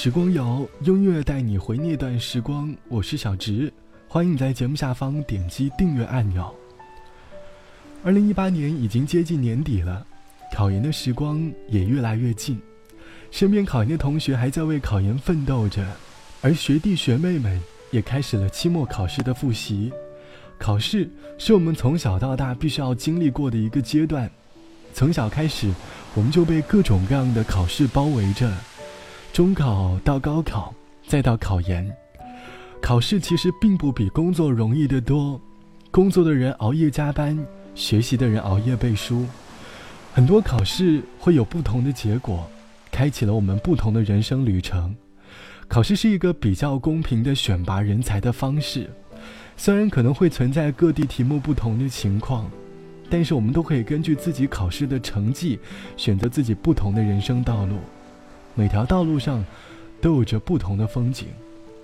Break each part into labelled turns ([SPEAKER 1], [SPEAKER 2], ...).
[SPEAKER 1] 时光谣，音乐带你回那段时光。我是小直，欢迎你在节目下方点击订阅按钮。二零一八年已经接近年底了，考研的时光也越来越近，身边考研的同学还在为考研奋斗着，而学弟学妹们也开始了期末考试的复习。考试是我们从小到大必须要经历过的一个阶段，从小开始，我们就被各种各样的考试包围着。中考到高考，再到考研，考试其实并不比工作容易得多。工作的人熬夜加班，学习的人熬夜背书。很多考试会有不同的结果，开启了我们不同的人生旅程。考试是一个比较公平的选拔人才的方式，虽然可能会存在各地题目不同的情况，但是我们都可以根据自己考试的成绩，选择自己不同的人生道路。每条道路上都有着不同的风景，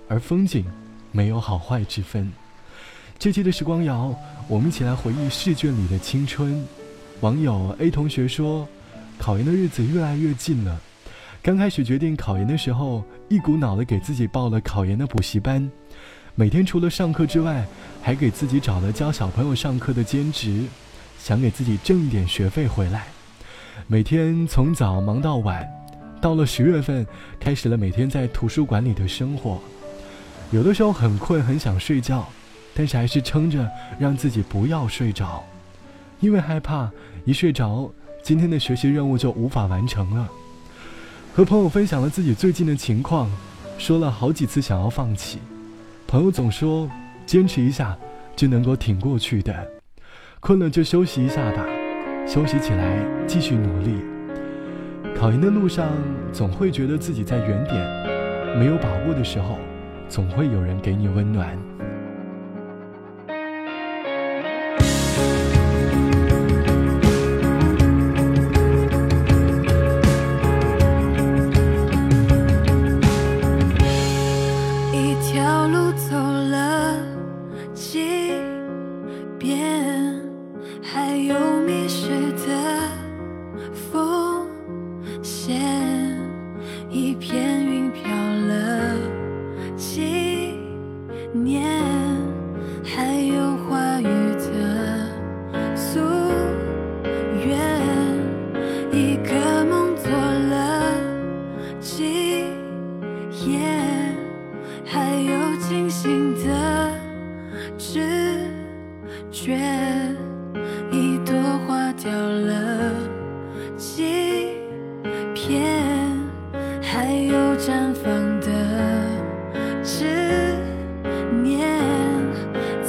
[SPEAKER 1] 而风景没有好坏之分。这期的时光谣，我们一起来回忆试卷里的青春。网友 A 同学说：“考研的日子越来越近了。刚开始决定考研的时候，一股脑的给自己报了考研的补习班，每天除了上课之外，还给自己找了教小朋友上课的兼职，想给自己挣一点学费回来。每天从早忙到晚。”到了十月份，开始了每天在图书馆里的生活。有的时候很困，很想睡觉，但是还是撑着让自己不要睡着，因为害怕一睡着，今天的学习任务就无法完成了。和朋友分享了自己最近的情况，说了好几次想要放弃，朋友总说坚持一下就能够挺过去的，困了就休息一下吧，休息起来继续努力。考研的路上，总会觉得自己在原点，没有把握的时候，总会有人给你温暖。
[SPEAKER 2] 一条路走了几遍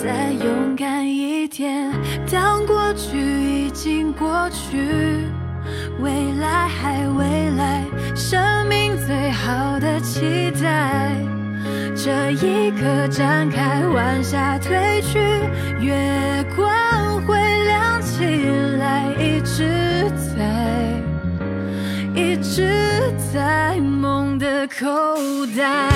[SPEAKER 2] 再勇敢一点，当过去，未来还未来，生命最好的期待。这一刻展开，晚霞褪去，月光会亮起来，一直在，一直在梦的口袋。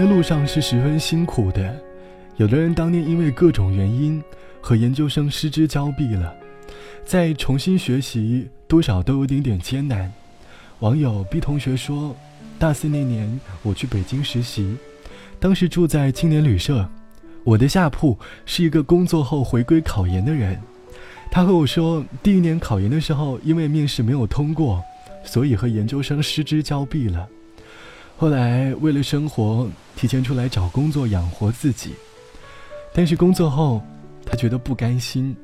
[SPEAKER 1] 的路上是十分辛苦的，有的人当年因为各种原因和研究生失之交臂了，再重新学习多少都有点点艰难。网友 B 同学说，大四那年我去北京实习，当时住在青年旅社，我的下铺是一个工作后回归考研的人，他和我说，第一年考研的时候因为面试没有通过，所以和研究生失之交臂了。后来为了生活，提前出来找工作养活自己。但是工作后，他觉得不甘心，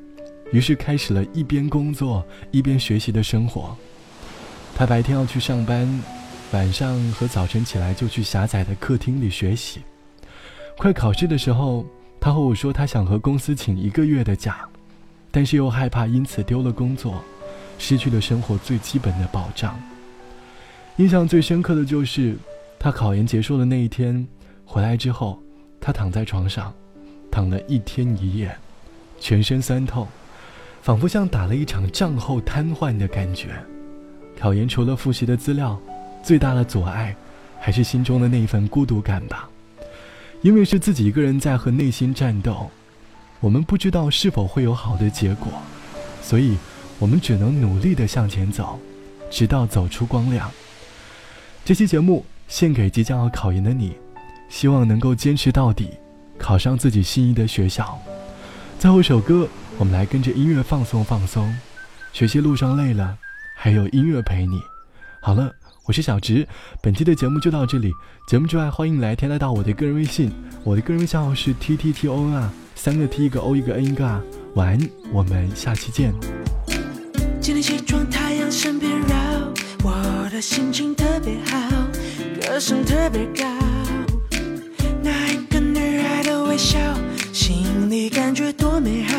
[SPEAKER 1] 于是开始了一边工作一边学习的生活。他白天要去上班，晚上和早晨起来就去狭窄的客厅里学习。快考试的时候，他和我说他想和公司请一个月的假，但是又害怕因此丢了工作，失去了生活最基本的保障。印象最深刻的就是。他考研结束的那一天回来之后，他躺在床上，躺了一天一夜，全身酸痛，仿佛像打了一场仗后瘫痪的感觉。考研除了复习的资料，最大的阻碍还是心中的那一份孤独感吧。因为是自己一个人在和内心战斗，我们不知道是否会有好的结果，所以我们只能努力的向前走，直到走出光亮。这期节目。献给即将要考研的你，希望能够坚持到底，考上自己心仪的学校。最后一首歌，我们来跟着音乐放松放松。学习路上累了，还有音乐陪你。好了，我是小直，本期的节目就到这里。节目之外，欢迎来添加到我的个人微信，我的个人微信号是 t t t o n 啊，三个 t 一个 o 一个 n 一个啊。晚安，我们下期见。
[SPEAKER 3] 今天起床，太阳身边绕，我的心情特别好。歌声特别高，那一个女孩的微笑，心里感觉多美好，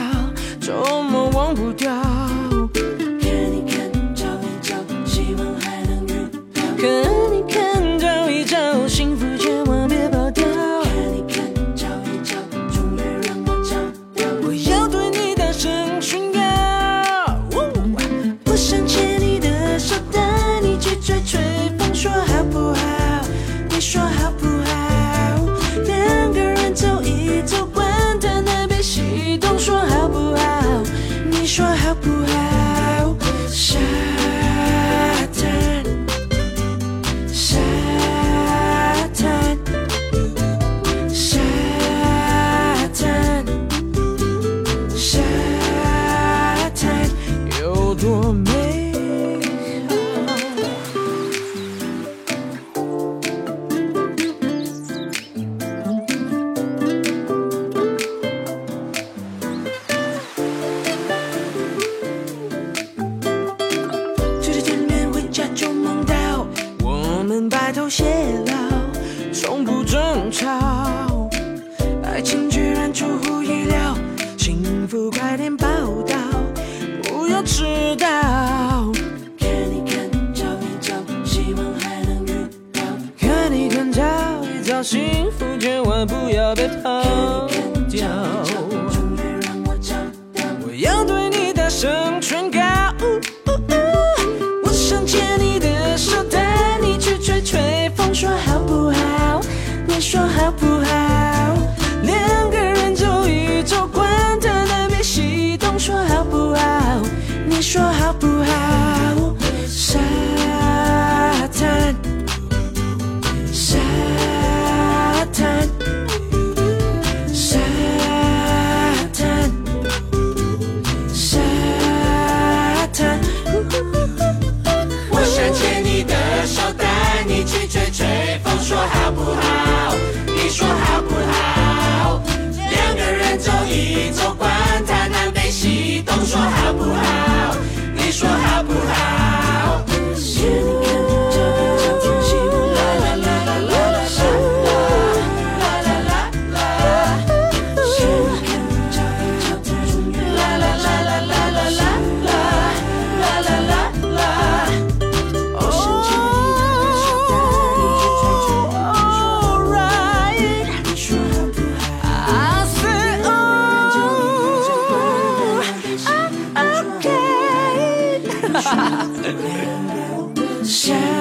[SPEAKER 3] 怎么忘不掉。说好不偕老，从不争吵，爱情居然出乎意料，幸福快点报道，不要迟到。看一看，找一找，希望还能遇到。看一看，找一找，幸福千万不要被抛掉。终于让我找到，我要对你大声好不好？两个人走一走，管他南北西东。说好不好？你说好不好？沙滩，沙滩，沙滩，沙滩。我想牵你的手，带你去吹。吹风说好不好？说好不好，两个人走一走，管他南北西东，说好不好，你说好不好？shine.